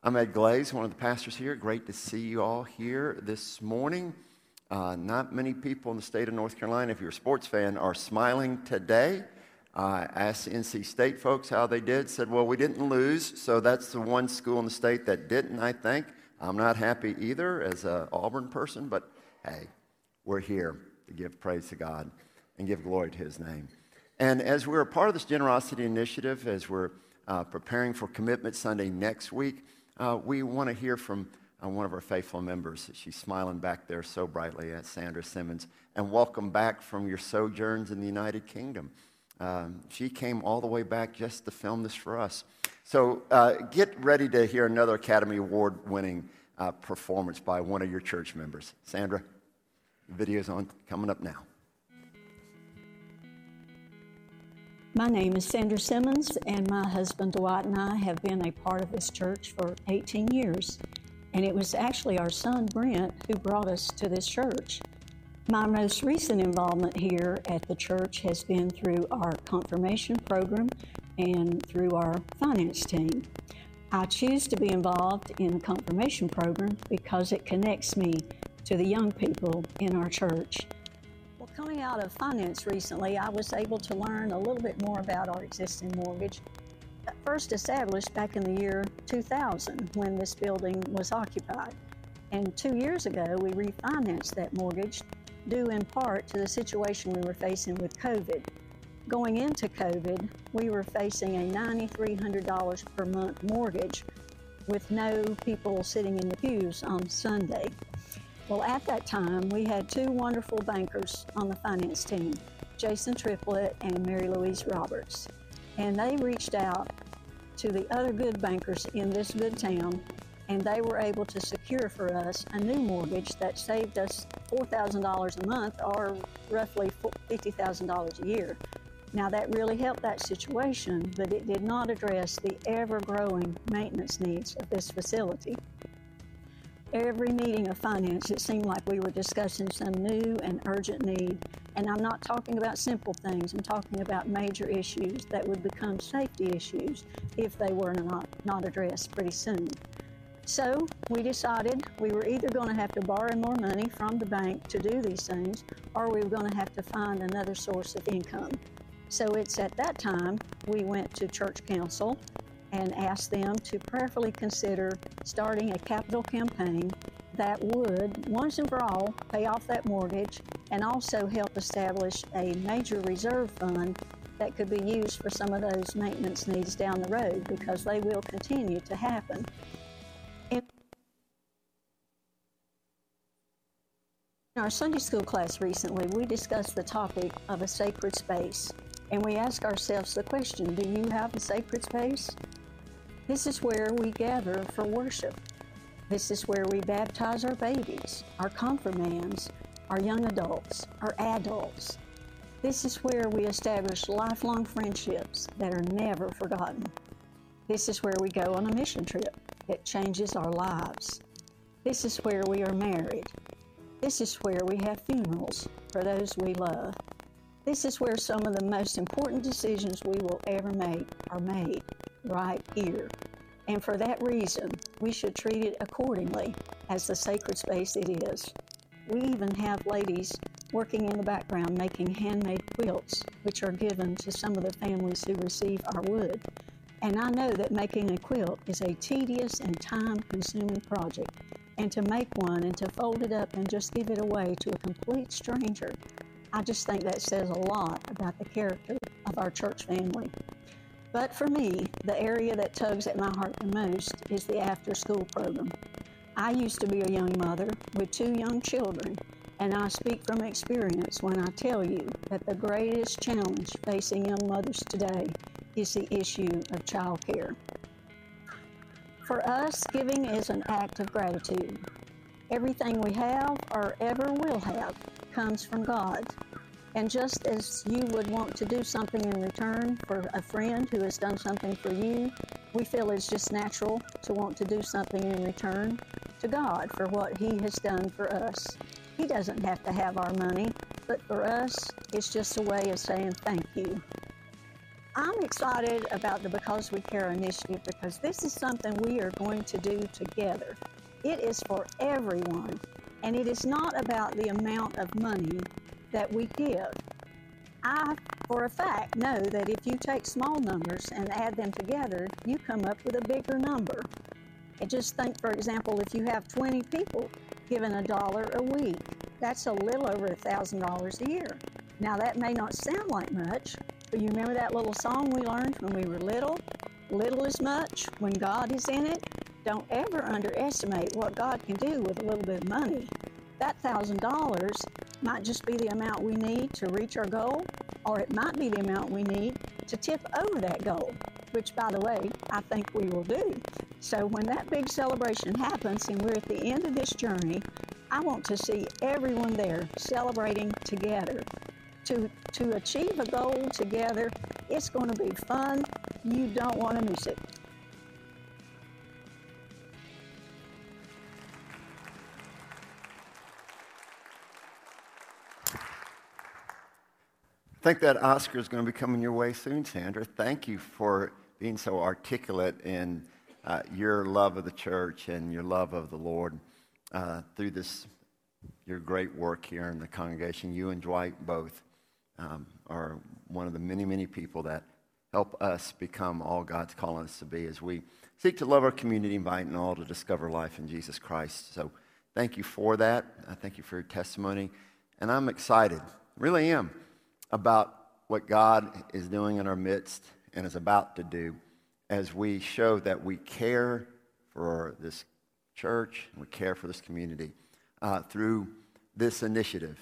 I'm Ed Glaize, one of the pastors here. Great to see you all here this morning. Uh, not many people in the state of North Carolina, if you're a sports fan, are smiling today. I uh, asked the NC State folks how they did. Said, well, we didn't lose, so that's the one school in the state that didn't, I think. I'm not happy either as an Auburn person, but hey, we're here to give praise to God and give glory to His name. And as we're a part of this generosity initiative, as we're uh, preparing for Commitment Sunday next week, uh, we want to hear from uh, one of our faithful members. She's smiling back there so brightly at Sandra Simmons. And welcome back from your sojourns in the United Kingdom. Um, she came all the way back just to film this for us. So uh, get ready to hear another Academy Award winning uh, performance by one of your church members. Sandra, video's on coming up now. My name is Sandra Simmons, and my husband Dwight and I have been a part of this church for 18 years. And it was actually our son Brent who brought us to this church. My most recent involvement here at the church has been through our confirmation program and through our finance team. I choose to be involved in the confirmation program because it connects me to the young people in our church. Coming out of finance recently, I was able to learn a little bit more about our existing mortgage. First established back in the year 2000 when this building was occupied. And two years ago, we refinanced that mortgage due in part to the situation we were facing with COVID. Going into COVID, we were facing a $9,300 per month mortgage with no people sitting in the pews on Sunday. Well, at that time, we had two wonderful bankers on the finance team, Jason Triplett and Mary Louise Roberts. And they reached out to the other good bankers in this good town and they were able to secure for us a new mortgage that saved us $4,000 a month or roughly $50,000 a year. Now, that really helped that situation, but it did not address the ever growing maintenance needs of this facility. Every meeting of finance, it seemed like we were discussing some new and urgent need. And I'm not talking about simple things, I'm talking about major issues that would become safety issues if they were not, not addressed pretty soon. So we decided we were either going to have to borrow more money from the bank to do these things, or we were going to have to find another source of income. So it's at that time we went to church council and asked them to prayerfully consider starting a capital campaign that would, once and for all, pay off that mortgage and also help establish a major reserve fund that could be used for some of those maintenance needs down the road because they will continue to happen. In our Sunday school class recently, we discussed the topic of a sacred space, and we ask ourselves the question Do you have a sacred space? This is where we gather for worship. This is where we baptize our babies, our confirmands, our young adults, our adults. This is where we establish lifelong friendships that are never forgotten. This is where we go on a mission trip that changes our lives. This is where we are married. This is where we have funerals for those we love. This is where some of the most important decisions we will ever make are made, right here. And for that reason, we should treat it accordingly as the sacred space it is. We even have ladies working in the background making handmade quilts, which are given to some of the families who receive our wood. And I know that making a quilt is a tedious and time consuming project, and to make one and to fold it up and just give it away to a complete stranger, I just think that says a lot about the character of our church family. But for me, the area that tugs at my heart the most is the after school program. I used to be a young mother with two young children, and I speak from experience when I tell you that the greatest challenge facing young mothers today is the issue of child care. For us, giving is an act of gratitude. Everything we have or ever will have comes from God. And just as you would want to do something in return for a friend who has done something for you, we feel it's just natural to want to do something in return to God for what He has done for us. He doesn't have to have our money, but for us, it's just a way of saying thank you. I'm excited about the Because We Care initiative because this is something we are going to do together. It is for everyone, and it is not about the amount of money that we give. I, for a fact, know that if you take small numbers and add them together, you come up with a bigger number. And just think, for example, if you have 20 people giving a dollar a week, that's a little over $1,000 a year. Now, that may not sound like much, but you remember that little song we learned when we were little? Little is much when God is in it. Don't ever underestimate what God can do with a little bit of money. That $1,000 might just be the amount we need to reach our goal, or it might be the amount we need to tip over that goal, which, by the way, I think we will do. So, when that big celebration happens and we're at the end of this journey, I want to see everyone there celebrating together. To, to achieve a goal together, it's going to be fun. You don't want to miss it. I think that Oscar is going to be coming your way soon, Sandra. Thank you for being so articulate in uh, your love of the church and your love of the Lord uh, through this, your great work here in the congregation. You and Dwight both um, are one of the many, many people that help us become all God's calling us to be as we seek to love our community, inviting all to discover life in Jesus Christ. So thank you for that. I thank you for your testimony. And I'm excited, really am, about what God is doing in our midst and is about to do as we show that we care for this church and we care for this community uh, through this initiative.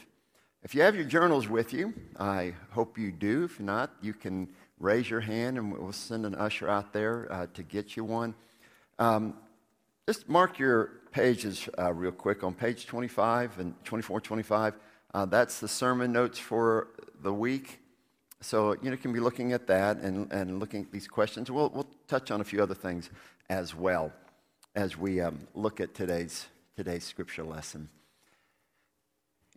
If you have your journals with you, I hope you do. If not, you can raise your hand and we'll send an usher out there uh, to get you one. Um, just mark your pages uh, real quick on page 25 and 24, 25. Uh, that's the sermon notes for the week. So, you know, you can be looking at that and, and looking at these questions. We'll, we'll touch on a few other things as well as we um, look at today's, today's scripture lesson.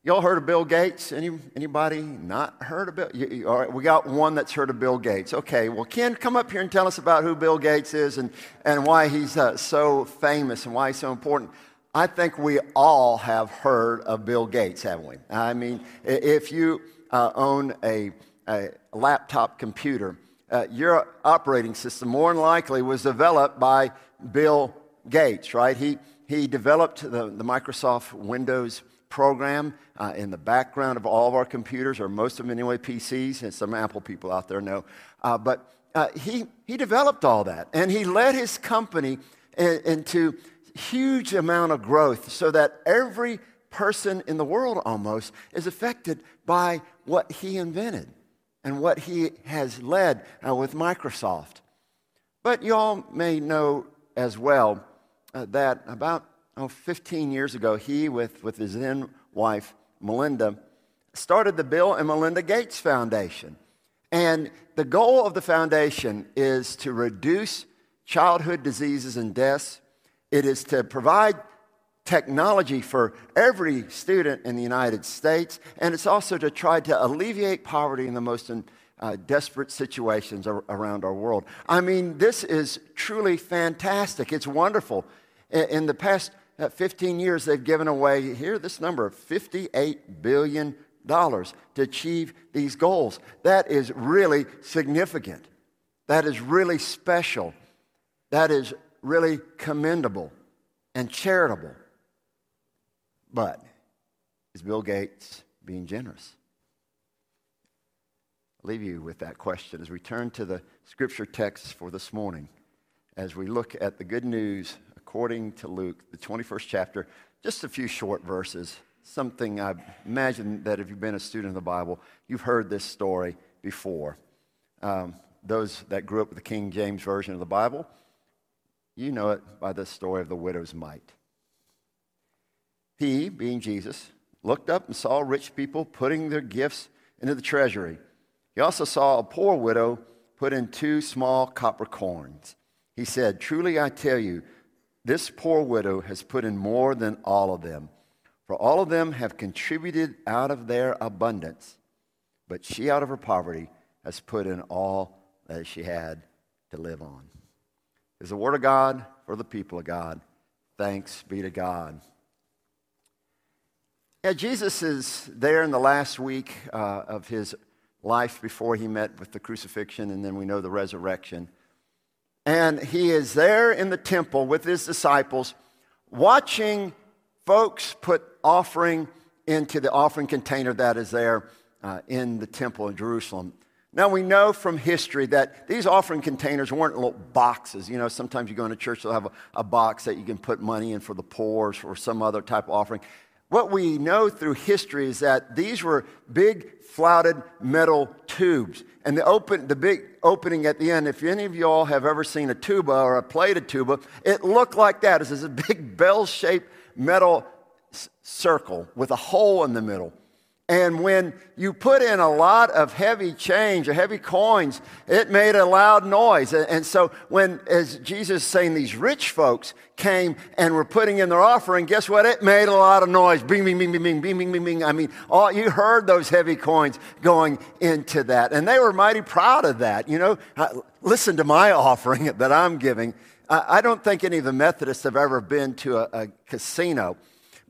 Y'all heard of Bill Gates? Any, anybody not heard of Bill? You, you, all right, we got one that's heard of Bill Gates. Okay, well, Ken, come up here and tell us about who Bill Gates is and, and why he's uh, so famous and why he's so important. I think we all have heard of Bill Gates, haven't we? I mean, if you uh, own a, a, laptop computer, uh, your operating system more than likely was developed by Bill Gates, right? He, he developed the, the Microsoft Windows program uh, in the background of all of our computers, or most of them anyway, PCs, and some Apple people out there know. Uh, but uh, he, he developed all that, and he led his company in, into huge amount of growth so that every person in the world almost is affected by what he invented and what he has led uh, with Microsoft. But you all may know as well uh, that about oh, 15 years ago, he, with, with his then wife, Melinda, started the Bill and Melinda Gates Foundation. And the goal of the foundation is to reduce childhood diseases and deaths. It is to provide technology for every student in the United States, and it's also to try to alleviate poverty in the most uh, desperate situations ar- around our world. I mean, this is truly fantastic. It's wonderful. In, in the past uh, 15 years, they've given away, here, this number, of $58 billion to achieve these goals. That is really significant. That is really special. That is really commendable and charitable. But is Bill Gates being generous? I'll leave you with that question as we turn to the scripture text for this morning, as we look at the good news according to Luke, the 21st chapter, just a few short verses. Something I imagine that if you've been a student of the Bible, you've heard this story before. Um, those that grew up with the King James Version of the Bible, you know it by the story of the widow's mite. He, being Jesus, looked up and saw rich people putting their gifts into the treasury. He also saw a poor widow put in two small copper coins. He said, Truly I tell you, this poor widow has put in more than all of them, for all of them have contributed out of their abundance, but she out of her poverty has put in all that she had to live on. Is the Word of God for the people of God. Thanks be to God. Yeah, Jesus is there in the last week uh, of his life before he met with the crucifixion, and then we know the resurrection. And he is there in the temple with his disciples, watching folks put offering into the offering container that is there uh, in the temple in Jerusalem. Now, we know from history that these offering containers weren't little boxes. You know, sometimes you go into church, they'll have a, a box that you can put money in for the poor or some other type of offering. What we know through history is that these were big flouted metal tubes. And the, open, the big opening at the end, if any of you all have ever seen a tuba or a plated tuba, it looked like that. It's a big bell shaped metal circle with a hole in the middle. And when you put in a lot of heavy change or heavy coins, it made a loud noise. And so when, as Jesus is saying, these rich folks came and were putting in their offering, guess what? It made a lot of noise. Bing, bing, bing, bing, bing, bing, bing, bing, bing. I mean, all, you heard those heavy coins going into that. And they were mighty proud of that. You know, listen to my offering that I'm giving. I don't think any of the Methodists have ever been to a, a casino,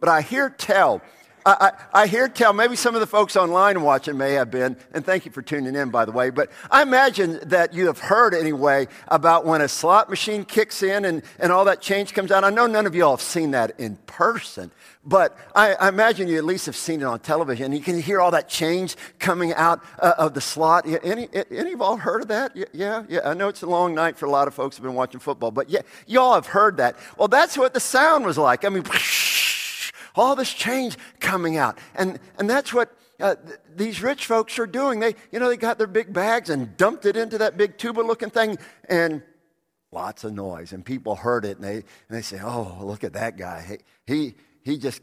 but I hear tell I, I, hear tell, maybe some of the folks online watching may have been, and thank you for tuning in, by the way, but I imagine that you have heard anyway about when a slot machine kicks in and, and all that change comes out. I know none of you all have seen that in person, but I, I imagine you at least have seen it on television. You can hear all that change coming out uh, of the slot. Any, any of all heard of that? Yeah, yeah. I know it's a long night for a lot of folks who've been watching football, but yeah, you all have heard that. Well, that's what the sound was like. I mean, all this change coming out. And, and that's what uh, th- these rich folks are doing. They, you know, they got their big bags and dumped it into that big tuba looking thing and lots of noise. And people heard it and they, and they say, oh, look at that guy. He, he, he just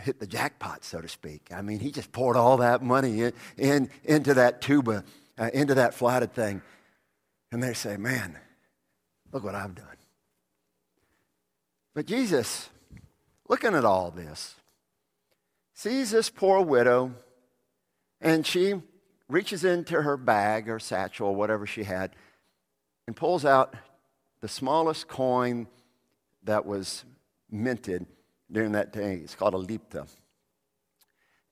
hit the jackpot, so to speak. I mean, he just poured all that money in, in into that tuba, uh, into that flatted thing. And they say, man, look what I've done. But Jesus looking at all this, sees this poor widow, and she reaches into her bag or satchel or whatever she had and pulls out the smallest coin that was minted during that day. It's called a lepta.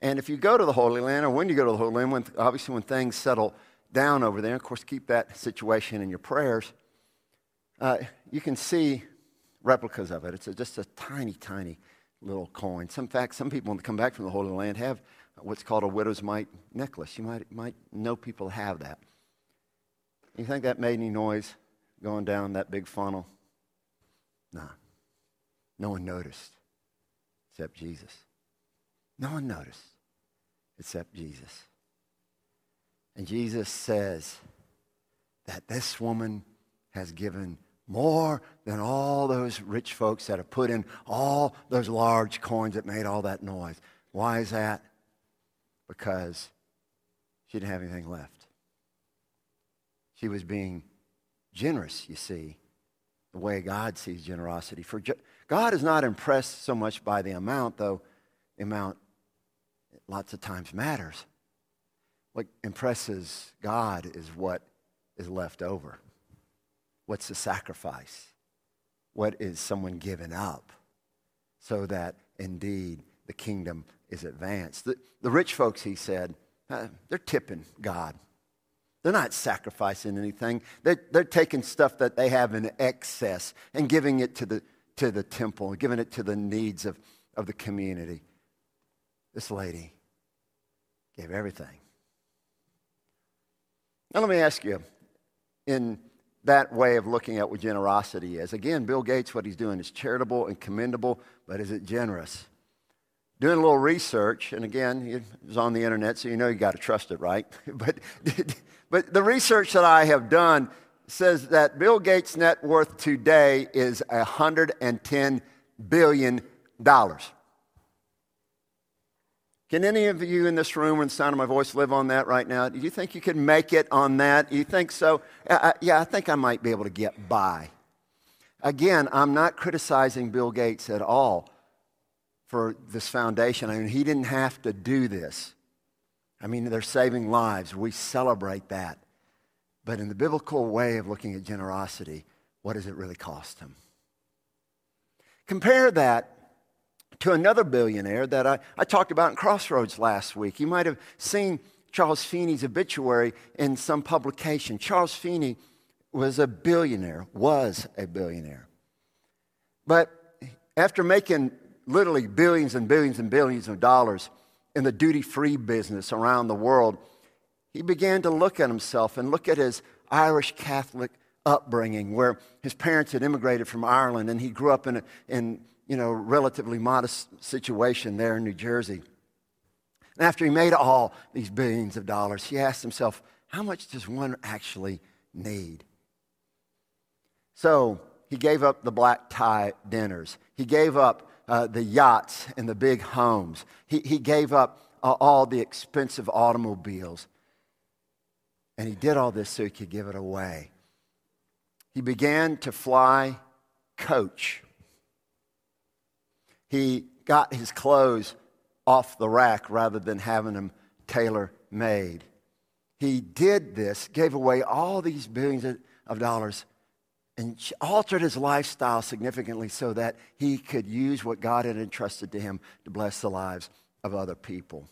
And if you go to the Holy Land, or when you go to the Holy Land, when, obviously when things settle down over there, of course, keep that situation in your prayers, uh, you can see replicas of it. It's a, just a tiny, tiny little coin. Some, fact, some people, when they come back from the Holy Land, have what's called a widow's mite necklace. You might, might know people have that. You think that made any noise going down that big funnel? Nah. No one noticed except Jesus. No one noticed except Jesus. And Jesus says that this woman has given more than all those rich folks that have put in all those large coins that made all that noise. Why is that? Because she didn't have anything left. She was being generous, you see, the way God sees generosity. For God is not impressed so much by the amount, though the amount lots of times matters. What impresses God is what is left over. What's the sacrifice? What is someone giving up so that indeed the kingdom is advanced? The, the rich folks, he said, uh, they're tipping God. They're not sacrificing anything. They're, they're taking stuff that they have in excess and giving it to the, to the temple giving it to the needs of, of the community. This lady gave everything. Now, let me ask you in that way of looking at what generosity is. Again, Bill Gates, what he's doing is charitable and commendable, but is it generous? Doing a little research, and again, it was on the internet, so you know you got to trust it, right? but, but the research that I have done says that Bill Gates' net worth today is $110 billion. Can any of you in this room and the sound of my voice live on that right now? Do you think you could make it on that? You think so? Yeah, I think I might be able to get by. Again, I'm not criticizing Bill Gates at all for this foundation. I mean, he didn't have to do this. I mean, they're saving lives. We celebrate that. But in the biblical way of looking at generosity, what does it really cost him? Compare that to another billionaire that I, I talked about in Crossroads last week. You might have seen Charles Feeney's obituary in some publication. Charles Feeney was a billionaire, was a billionaire. But after making literally billions and billions and billions of dollars in the duty free business around the world, he began to look at himself and look at his Irish Catholic upbringing, where his parents had immigrated from Ireland and he grew up in a in, you know, relatively modest situation there in New Jersey. And after he made all these billions of dollars, he asked himself, how much does one actually need? So he gave up the black tie dinners. He gave up uh, the yachts and the big homes. He, he gave up uh, all the expensive automobiles. And he did all this so he could give it away. He began to fly coach. He got his clothes off the rack rather than having them tailor made. He did this, gave away all these billions of dollars, and altered his lifestyle significantly so that he could use what God had entrusted to him to bless the lives of other people.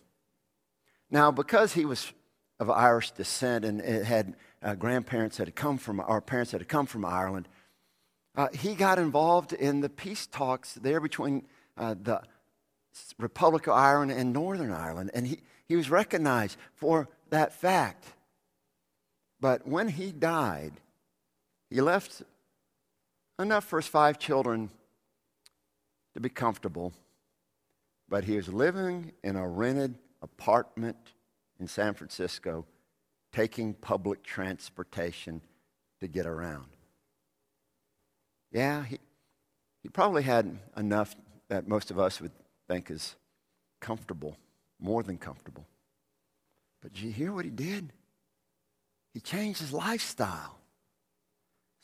Now, because he was of Irish descent and had uh, grandparents that had come from, our parents that had come from Ireland, uh, he got involved in the peace talks there between uh, the Republic of Ireland and Northern Ireland. And he, he was recognized for that fact. But when he died, he left enough for his five children to be comfortable. But he was living in a rented apartment in San Francisco, taking public transportation to get around. Yeah, he, he probably had enough that most of us would think is comfortable, more than comfortable. But you hear what he did? He changed his lifestyle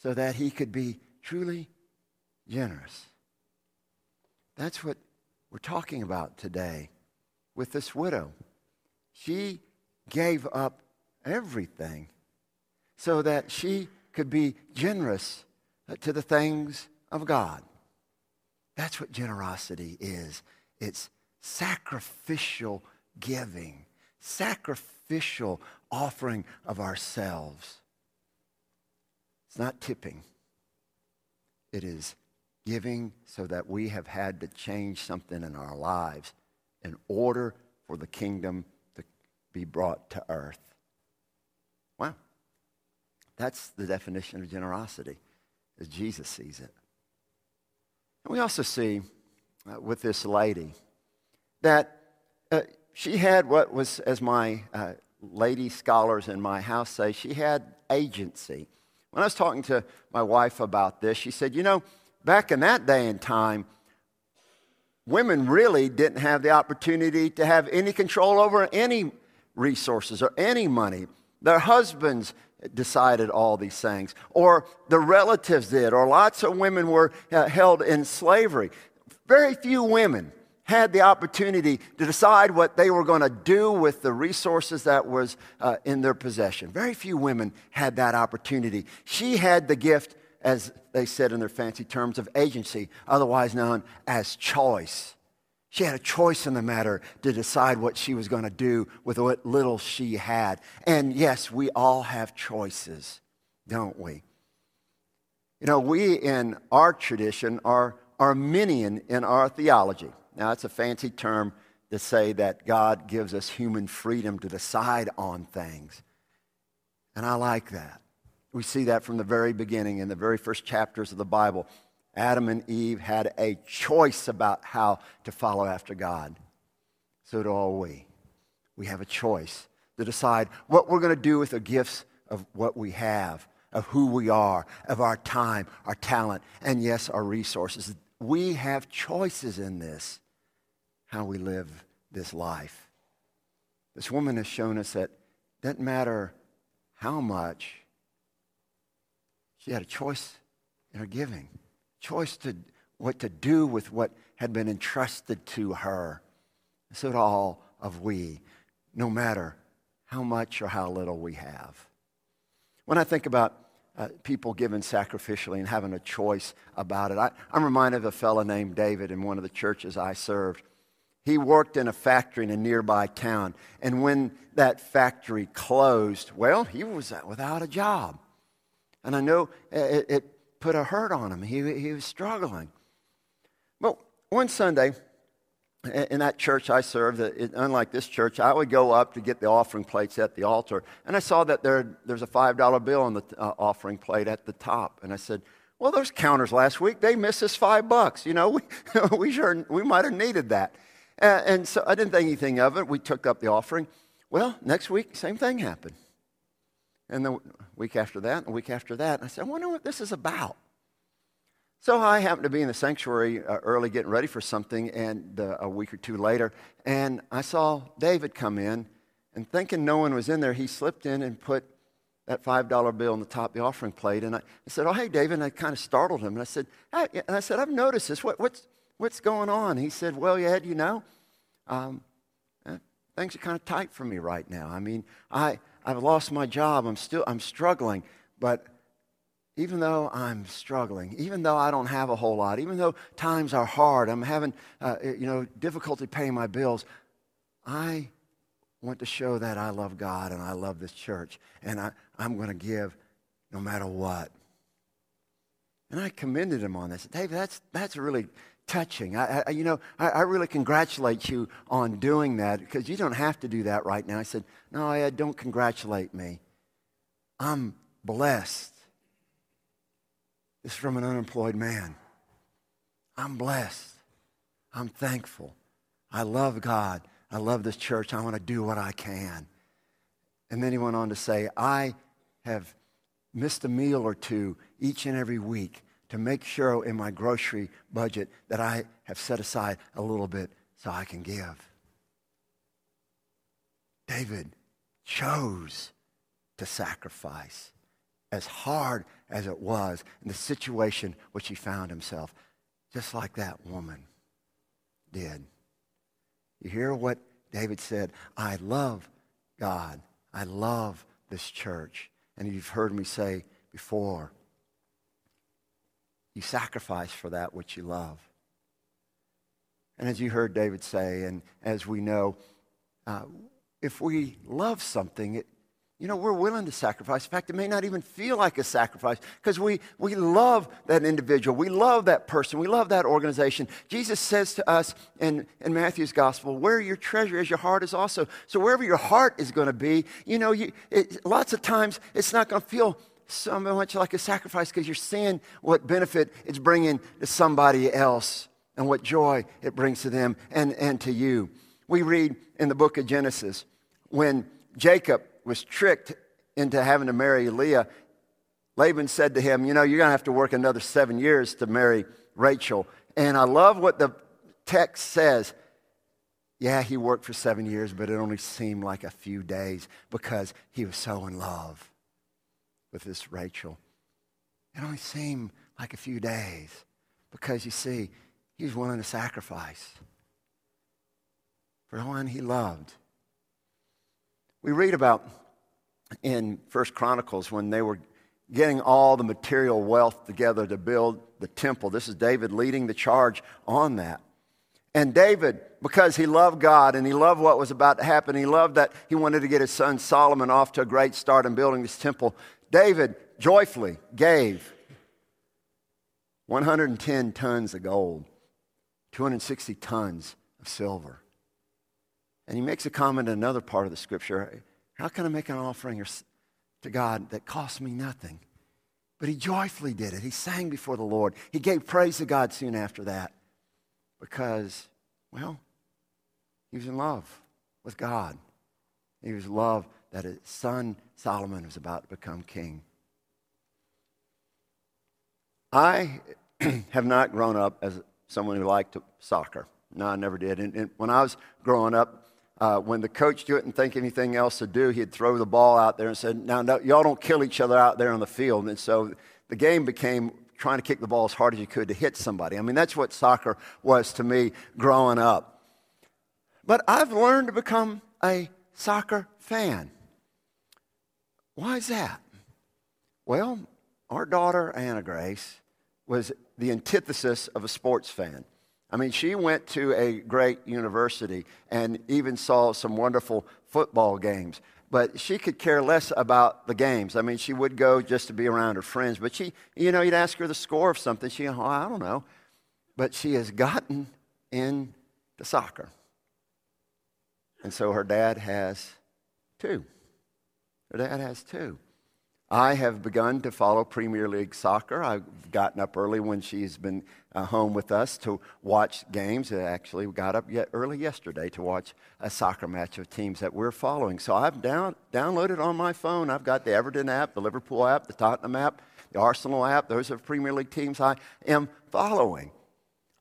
so that he could be truly generous. That's what we're talking about today with this widow. She gave up everything so that she could be generous to the things of God. That's what generosity is. It's sacrificial giving, sacrificial offering of ourselves. It's not tipping, it is giving so that we have had to change something in our lives in order for the kingdom to be brought to earth. Wow. That's the definition of generosity as Jesus sees it. And we also see uh, with this lady that uh, she had what was, as my uh, lady scholars in my house say, she had agency. When I was talking to my wife about this, she said, You know, back in that day and time, women really didn't have the opportunity to have any control over any resources or any money. Their husbands decided all these things, or the relatives did, or lots of women were uh, held in slavery. Very few women had the opportunity to decide what they were going to do with the resources that was uh, in their possession. Very few women had that opportunity. She had the gift, as they said in their fancy terms, of agency, otherwise known as choice. She had a choice in the matter to decide what she was going to do with what little she had. And yes, we all have choices, don't we? You know, we in our tradition are Arminian in our theology. Now, that's a fancy term to say that God gives us human freedom to decide on things. And I like that. We see that from the very beginning in the very first chapters of the Bible. Adam and Eve had a choice about how to follow after God. So do all we. We have a choice to decide what we're going to do with the gifts of what we have, of who we are, of our time, our talent, and yes, our resources. We have choices in this, how we live this life. This woman has shown us that it doesn't matter how much, she had a choice in her giving choice to what to do with what had been entrusted to her. So do all of we, no matter how much or how little we have. When I think about uh, people giving sacrificially and having a choice about it, I, I'm reminded of a fellow named David in one of the churches I served. He worked in a factory in a nearby town, and when that factory closed, well, he was without a job. And I know it, it put a hurt on him. He, he was struggling. But one Sunday, in that church I served, unlike this church, I would go up to get the offering plates at the altar. And I saw that there, there's a $5 bill on the uh, offering plate at the top. And I said, well, those counters last week, they missed us five bucks. You know, we, we, sure, we might have needed that. And, and so I didn't think anything of it. We took up the offering. Well, next week, same thing happened. And the week after that, and the week after that. I said, I wonder what this is about. So I happened to be in the sanctuary uh, early getting ready for something, and uh, a week or two later, and I saw David come in, and thinking no one was in there, he slipped in and put that $5 bill on the top of the offering plate. And I, I said, Oh, hey, David. And I kind of startled him. And I said, hey, and I said, I've noticed this. What, what's, what's going on? He said, Well, Ed, you know, um, uh, things are kind of tight for me right now. I mean, I, I've lost my job. I'm still, I'm struggling. But even though I'm struggling, even though I don't have a whole lot, even though times are hard, I'm having uh, you know difficulty paying my bills, I want to show that I love God and I love this church, and I, I'm going to give no matter what. And I commended him on this. David, that's that's really touching. I, I you know, I, I, really congratulate you on doing that because you don't have to do that right now. I said, no, Ed, don't congratulate me. I'm blessed This is from an unemployed man. I'm blessed. I'm thankful. I love God. I love this church. I want to do what I can. And then he went on to say, I have missed a meal or two each and every week to make sure in my grocery budget that I have set aside a little bit so I can give. David chose to sacrifice as hard as it was in the situation which he found himself, just like that woman did. You hear what David said? I love God. I love this church. And you've heard me say before, you sacrifice for that which you love. And as you heard David say, and as we know, uh, if we love something, it you know, we're willing to sacrifice. In fact, it may not even feel like a sacrifice because we, we love that individual. We love that person. We love that organization. Jesus says to us in, in Matthew's gospel, where your treasure is, your heart is also. So wherever your heart is going to be, you know, you, it, lots of times it's not going to feel so much like a sacrifice because you're seeing what benefit it's bringing to somebody else and what joy it brings to them and, and to you. We read in the book of Genesis when Jacob was tricked into having to marry Leah, Laban said to him, You know, you're going to have to work another seven years to marry Rachel. And I love what the text says. Yeah, he worked for seven years, but it only seemed like a few days because he was so in love with this Rachel. It only seemed like a few days because you see, he was willing to sacrifice for the one he loved. We read about in First Chronicles when they were getting all the material wealth together to build the temple. This is David leading the charge on that. And David, because he loved God and he loved what was about to happen, he loved that he wanted to get his son Solomon off to a great start in building this temple. David joyfully gave 110 tons of gold, 260 tons of silver. And he makes a comment in another part of the scripture How can I make an offering to God that costs me nothing? But he joyfully did it. He sang before the Lord. He gave praise to God soon after that because, well, he was in love with God. He was in love that his son Solomon was about to become king. I have not grown up as someone who liked soccer. No, I never did. And, and when I was growing up, uh, when the coach didn't think anything else to do, he'd throw the ball out there and said, "Now, no, y'all don't kill each other out there on the field." And so the game became trying to kick the ball as hard as you could to hit somebody. I mean, that's what soccer was to me growing up. But I've learned to become a soccer fan. Why is that? Well, our daughter, Anna Grace, was the antithesis of a sports fan. I mean, she went to a great university and even saw some wonderful football games. But she could care less about the games. I mean, she would go just to be around her friends. But she, you know, you'd ask her the score of something. She, oh, I don't know. But she has gotten into soccer. And so her dad has two. Her dad has too. I have begun to follow Premier League soccer. I've gotten up early when she's been uh, home with us to watch games. I actually got up yet early yesterday to watch a soccer match of teams that we're following. So I've down, downloaded on my phone. I've got the Everton app, the Liverpool app, the Tottenham app, the Arsenal app. Those are Premier League teams I am following.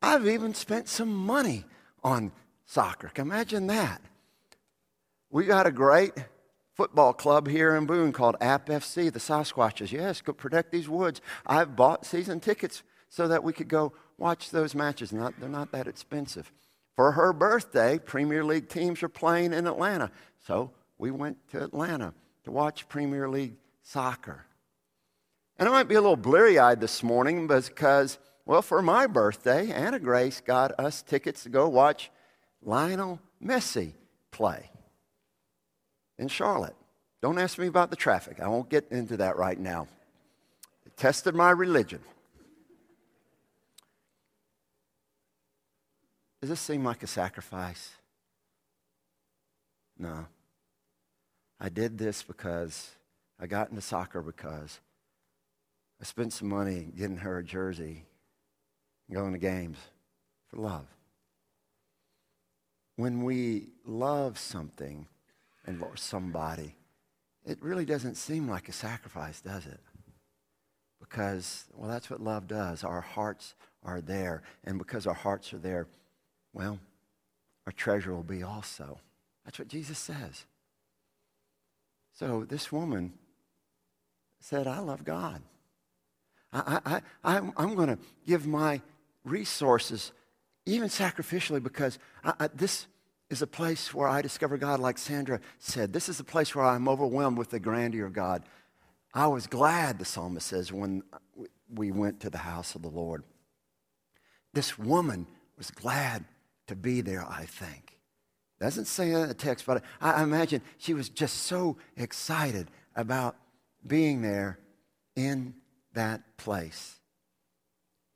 I've even spent some money on soccer. Imagine that. We got a great football club here in Boone called App FC, the Sasquatches. Yes, go protect these woods. I've bought season tickets so that we could go watch those matches. Not, they're not that expensive. For her birthday, Premier League teams are playing in Atlanta. So we went to Atlanta to watch Premier League soccer. And I might be a little bleary eyed this morning because, well, for my birthday, Anna Grace got us tickets to go watch Lionel Messi play in Charlotte. Don't ask me about the traffic. I won't get into that right now. It tested my religion. Does this seem like a sacrifice? No. I did this because I got into soccer because I spent some money getting her a jersey and going to games for love. When we love something, and for somebody, it really doesn't seem like a sacrifice, does it? Because, well, that's what love does. Our hearts are there. And because our hearts are there, well, our treasure will be also. That's what Jesus says. So this woman said, I love God. I, I, I, I'm going to give my resources, even sacrificially, because I, I, this, is a place where I discover God, like Sandra said. This is a place where I'm overwhelmed with the grandeur of God. I was glad, the psalmist says, when we went to the house of the Lord. This woman was glad to be there, I think. Doesn't say in the text, but I imagine she was just so excited about being there in that place.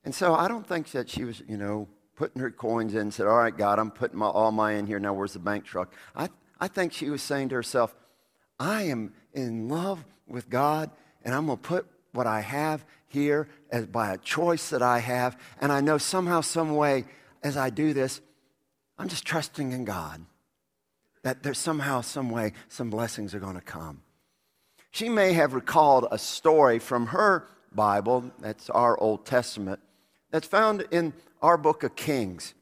And so I don't think that she was, you know, putting her coins in said, All right, God, I'm putting my, all my in here. Now, where's the bank truck? I, I think she was saying to herself, I am in love with God, and I'm going to put what I have here as by a choice that I have. And I know somehow, some way, as I do this, I'm just trusting in God that there's somehow, some way, some blessings are going to come. She may have recalled a story from her Bible, that's our Old Testament, that's found in our book of Kings.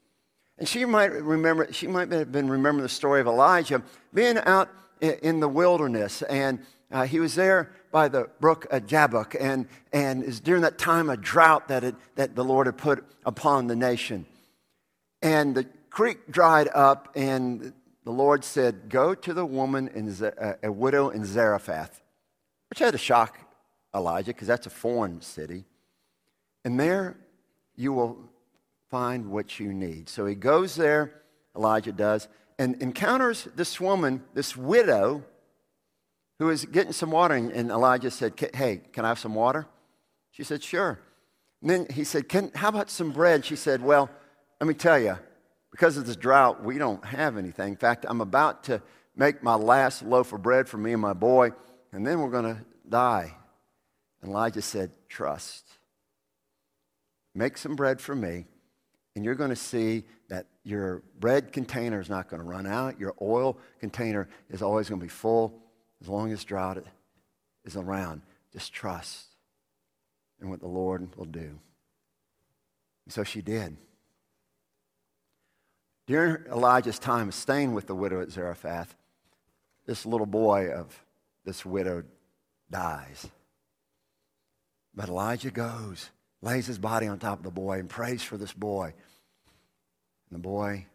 And she might remember, she might have been remembering the story of Elijah being out in the wilderness, and uh, he was there by the brook of Jabbok, and, and during that time of drought that, it, that the Lord had put upon the nation. And the creek dried up, and the Lord said, Go to the woman, in, uh, a widow in Zarephath, which had to shock Elijah because that's a foreign city. And there you will find what you need. So he goes there, Elijah does, and encounters this woman, this widow, who is getting some water. And Elijah said, Hey, can I have some water? She said, Sure. And then he said, How about some bread? She said, Well, let me tell you, because of this drought, we don't have anything. In fact, I'm about to make my last loaf of bread for me and my boy, and then we're going to die. And Elijah said, Trust. Make some bread for me and you're going to see that your bread container is not going to run out. Your oil container is always going to be full as long as drought is around. Just trust in what the Lord will do. And so she did. During Elijah's time of staying with the widow at Zarephath, this little boy of this widow dies. But Elijah goes, lays his body on top of the boy, and prays for this boy. And the boy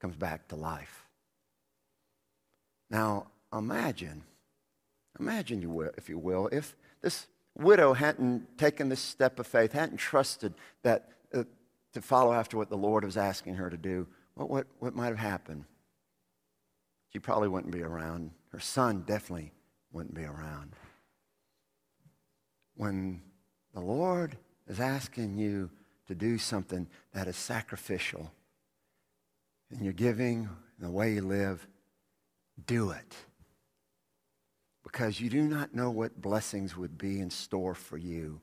comes back to life. Now, imagine, imagine you will, if you will, if this widow hadn't taken this step of faith, hadn't trusted that uh, to follow after what the Lord was asking her to do, what, what, what might have happened? She probably wouldn't be around. Her son definitely wouldn't be around. When the Lord is asking you to do something that is sacrificial in your giving, in the way you live, do it. Because you do not know what blessings would be in store for you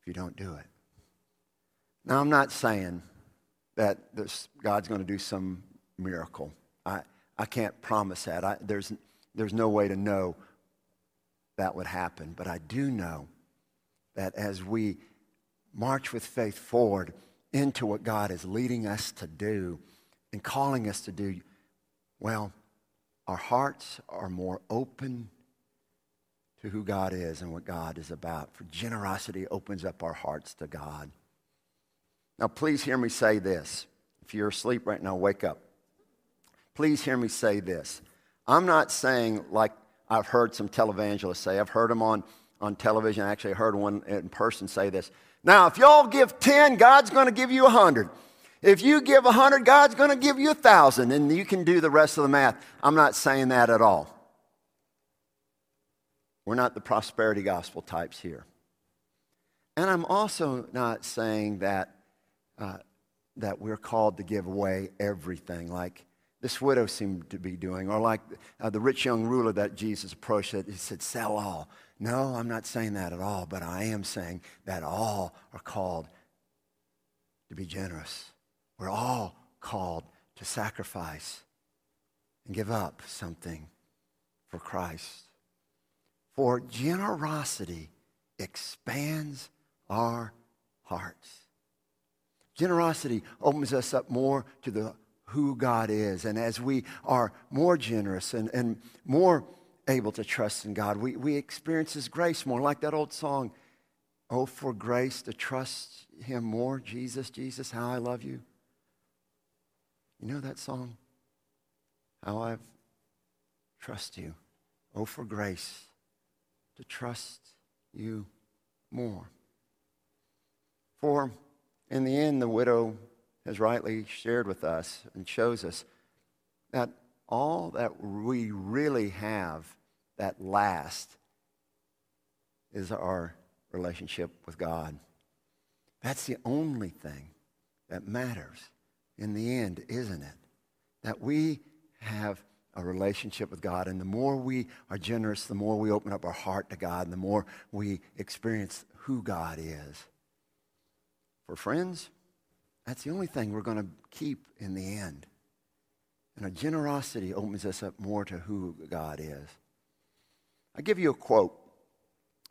if you don't do it. Now, I'm not saying that God's going to do some miracle. I, I can't promise that. I, there's, there's no way to know that would happen. But I do know that as we march with faith forward into what God is leading us to do and calling us to do, well, our hearts are more open to who God is and what God is about. For generosity opens up our hearts to God. Now, please hear me say this. If you're asleep right now, wake up. Please hear me say this. I'm not saying like I've heard some televangelists say, I've heard them on, on television. I actually heard one in person say this. Now, if y'all give 10, God's going to give you 100. If you give 100, God's going to give you 1,000, and you can do the rest of the math. I'm not saying that at all. We're not the prosperity gospel types here. And I'm also not saying that, uh, that we're called to give away everything like this widow seemed to be doing, or like uh, the rich young ruler that Jesus approached, that he said, Sell all. No, I'm not saying that at all, but I am saying that all are called to be generous. We're all called to sacrifice and give up something for Christ. For generosity expands our hearts. Generosity opens us up more to the who God is. And as we are more generous and, and more able to trust in God, we, we experience His grace more, like that old song, Oh, for grace to trust Him more. Jesus, Jesus, how I love you. You know that song? How I trust you. Oh, for grace to trust you more. For in the end, the widow has rightly shared with us and shows us that all that we really have that lasts is our relationship with God. That's the only thing that matters in the end, isn't it? That we have a relationship with God. And the more we are generous, the more we open up our heart to God, and the more we experience who God is. For friends, that's the only thing we're going to keep in the end. And our generosity opens us up more to who God is. I give you a quote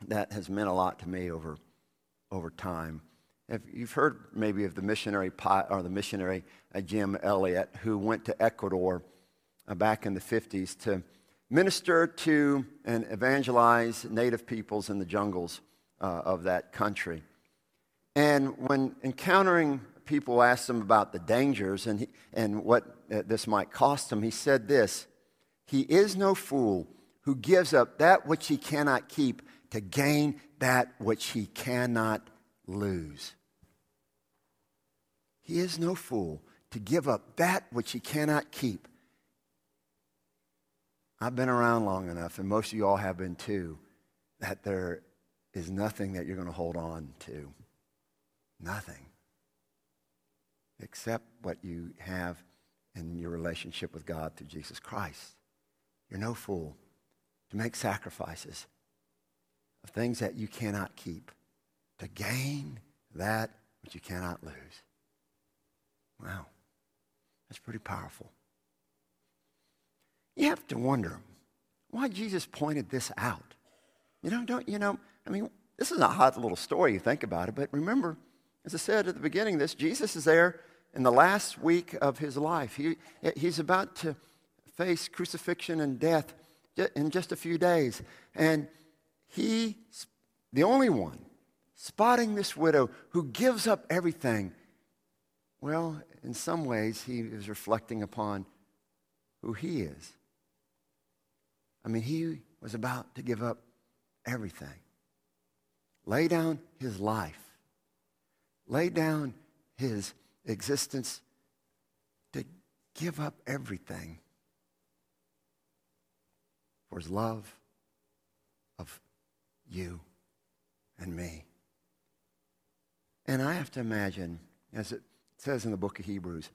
that has meant a lot to me over, over time. If you've heard maybe of the missionary or the missionary uh, Jim Elliot, who went to Ecuador uh, back in the 50s to minister to and evangelize native peoples in the jungles uh, of that country. And when encountering people asked him about the dangers and, he, and what uh, this might cost him, he said this He is no fool who gives up that which he cannot keep to gain that which he cannot lose. He is no fool to give up that which he cannot keep. I've been around long enough, and most of you all have been too, that there is nothing that you're going to hold on to. Nothing accept what you have in your relationship with God through Jesus Christ. You're no fool to make sacrifices of things that you cannot keep to gain that which you cannot lose. Wow. That's pretty powerful. You have to wonder why Jesus pointed this out. You know, don't you know? I mean, this is a hot little story, you think about it, but remember, as I said at the beginning this, Jesus is there in the last week of his life. He, he's about to face crucifixion and death in just a few days. And he, the only one, spotting this widow who gives up everything, well, in some ways, he is reflecting upon who he is. I mean, he was about to give up everything. Lay down his life. Lay down his existence to give up everything for his love of you and me. And I have to imagine, as it says in the book of Hebrews,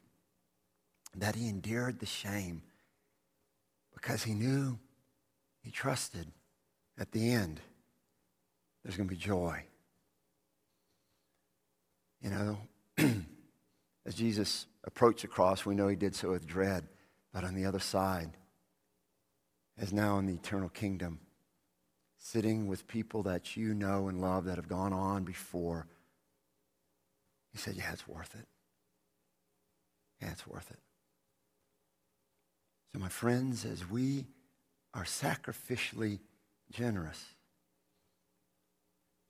that he endured the shame because he knew, he trusted at the end there's going to be joy. You know, as Jesus approached the cross, we know he did so with dread, but on the other side, as now in the eternal kingdom, sitting with people that you know and love that have gone on before, he said, Yeah, it's worth it. Yeah, it's worth it. So, my friends, as we are sacrificially generous,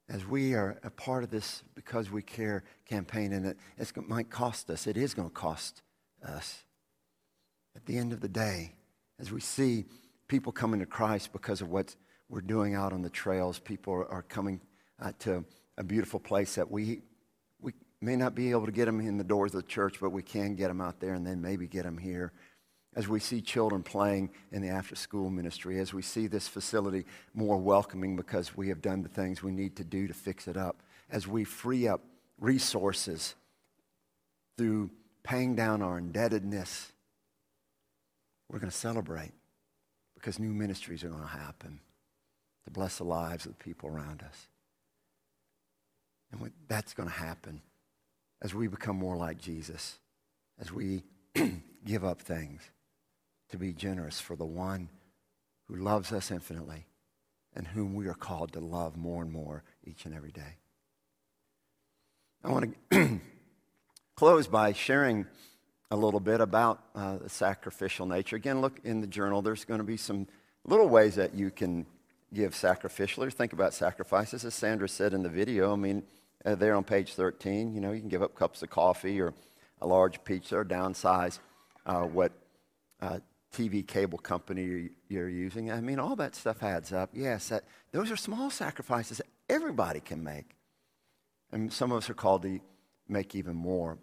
as we are a part of this because we care campaign, and it, it might cost us, it is going to cost us. At the end of the day, as we see people coming to Christ because of what we're doing out on the trails, people are coming uh, to a beautiful place that we, we may not be able to get them in the doors of the church, but we can get them out there and then maybe get them here as we see children playing in the after school ministry, as we see this facility more welcoming because we have done the things we need to do to fix it up, as we free up resources through paying down our indebtedness, we're going to celebrate because new ministries are going to happen to bless the lives of the people around us. And that's going to happen as we become more like Jesus, as we give up things to be generous for the one who loves us infinitely and whom we are called to love more and more each and every day. I want to close by sharing a little bit about uh, the sacrificial nature. Again, look in the journal. There's going to be some little ways that you can give sacrificially. Think about sacrifices, as Sandra said in the video. I mean, uh, there on page 13, you know, you can give up cups of coffee or a large pizza or downsize uh, what uh, TV cable company you're, using. I mean, all that stuff adds up. Yes, that, those are small sacrifices that everybody can make. And some of us are called to make even more.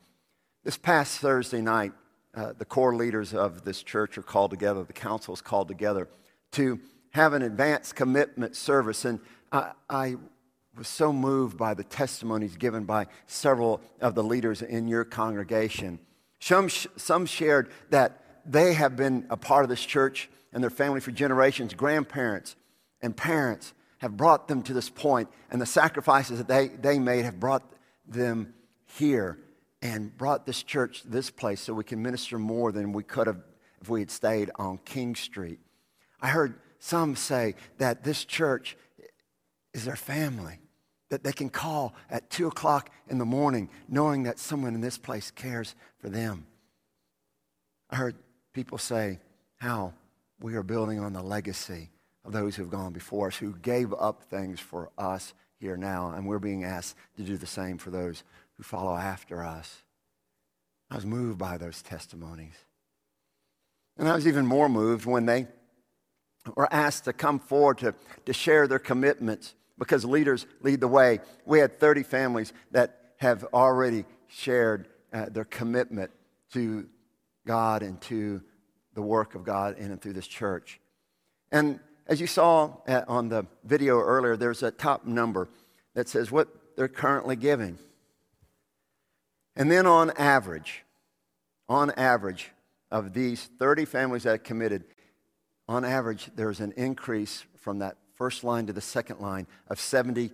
This past Thursday night, uh, the core leaders of this church are called together, the council is called together to have an advanced commitment service. And I, I was so moved by the testimonies given by several of the leaders in your congregation. Some, some shared that they have been a part of this church and their family for generations. Grandparents and parents have brought them to this point, and the sacrifices that they, they made have brought them here and brought this church this place so we can minister more than we could have if we had stayed on King Street. I heard some say that this church is their family, that they can call at 2 o'clock in the morning knowing that someone in this place cares for them. I heard people say how we are building on the legacy of those who have gone before us, who gave up things for us here now, and we're being asked to do the same for those who follow after us. I was moved by those testimonies. And I was even more moved when they were asked to come forward to, to share their commitments because leaders lead the way. We had 30 families that have already shared uh, their commitment to God and to the work of God in and through this church. And as you saw on the video earlier, there's a top number that says what they're currently giving. And then on average, on average, of these 30 families that committed, on average, there's an increase from that first line to the second line of 78%.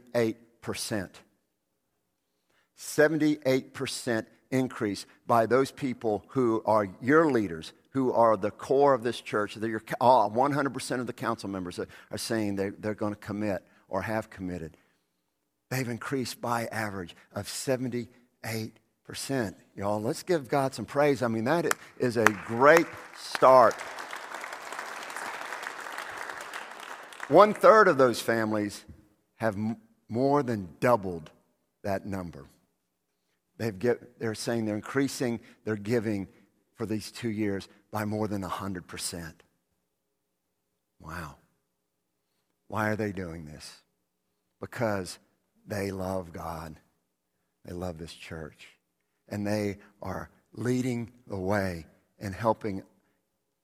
78% increase by those people who are your leaders, who are the core of this church. That you're, ah, 100% of the council members are saying they, they're going to commit or have committed. They've increased by average of 78%. Y'all, let's give God some praise. I mean, that is a great start. One third of those families have more than doubled that number. They've get, they're saying they're increasing their giving for these two years by more than 100%. Wow. Why are they doing this? because they love God. They love this church. And they are leading the way and helping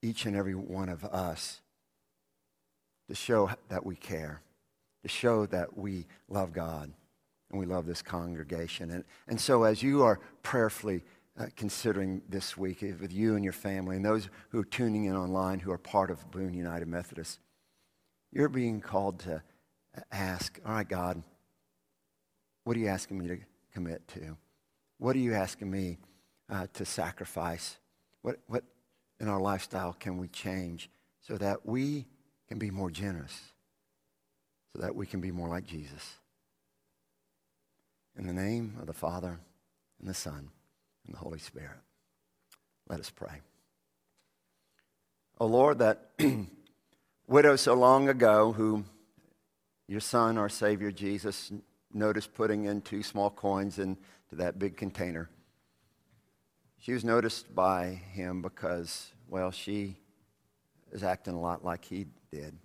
each and every one of us to show that we care, to show that we love God and we love this congregation. And, and so, as you are prayerfully uh, considering this week with you and your family and those who are tuning in online who are part of Boone United Methodist, you're being called to ask, all right, God, what are you asking me to commit to? What are you asking me uh, to sacrifice? What, what in our lifestyle can we change so that we can be more generous, so that we can be more like Jesus? In the name of the Father, and the Son, and the Holy Spirit. Let us pray. Oh Lord, that widow so long ago who your Son, our Savior Jesus, noticed putting in two small coins into that big container. She was noticed by him because, well, she is acting a lot like he did,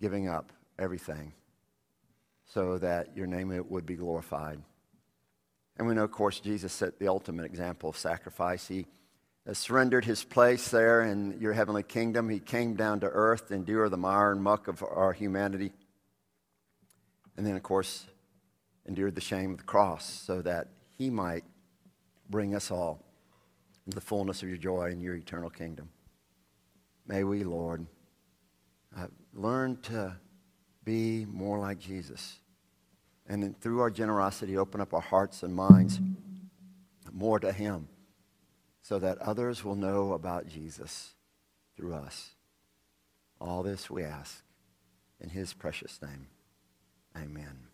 giving up everything so that your name would be glorified. And we know, of course, Jesus set the ultimate example of sacrifice. He surrendered his place there in your heavenly kingdom. He came down to earth to endure the mire and muck of our humanity. And then, of course, endured the shame of the cross so that he might bring us all into the fullness of your joy in your eternal kingdom. May we, Lord, uh, learn to be more like Jesus. And then through our generosity, open up our hearts and minds more to Him so that others will know about Jesus through us. All this we ask in His precious name. Amen.